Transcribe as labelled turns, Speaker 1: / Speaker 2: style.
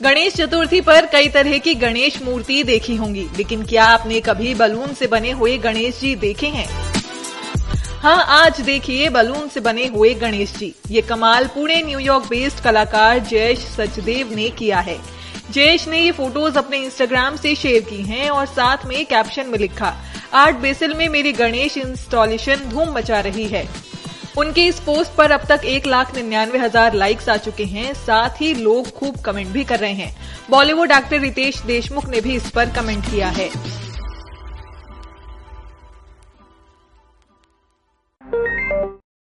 Speaker 1: गणेश चतुर्थी पर कई तरह की गणेश मूर्ति देखी होंगी, लेकिन क्या आपने कभी बलून से बने हुए गणेश जी देखे हैं? हाँ आज देखिए बलून से बने हुए गणेश जी। ये कमाल पुणे न्यूयॉर्क बेस्ड कलाकार जयेश सचदेव ने किया है। जयेश ने ये फ़ोटोज़ अपने इंस्टाग्राम से शेयर की हैं और साथ में कैप्शन में लिखा आर्ट बेसिल में मेरी गणेश इंस्टॉलेशन धूम मचा रही है। उनके इस पोस्ट पर अब तक एक लाख निन्यानवे हज़ार लाइक्स आ चुके हैं। साथ ही लोग खूब कमेंट भी कर रहे हैं। बॉलीवुड एक्टर रितेश देशमुख ने भी इस पर कमेंट किया है।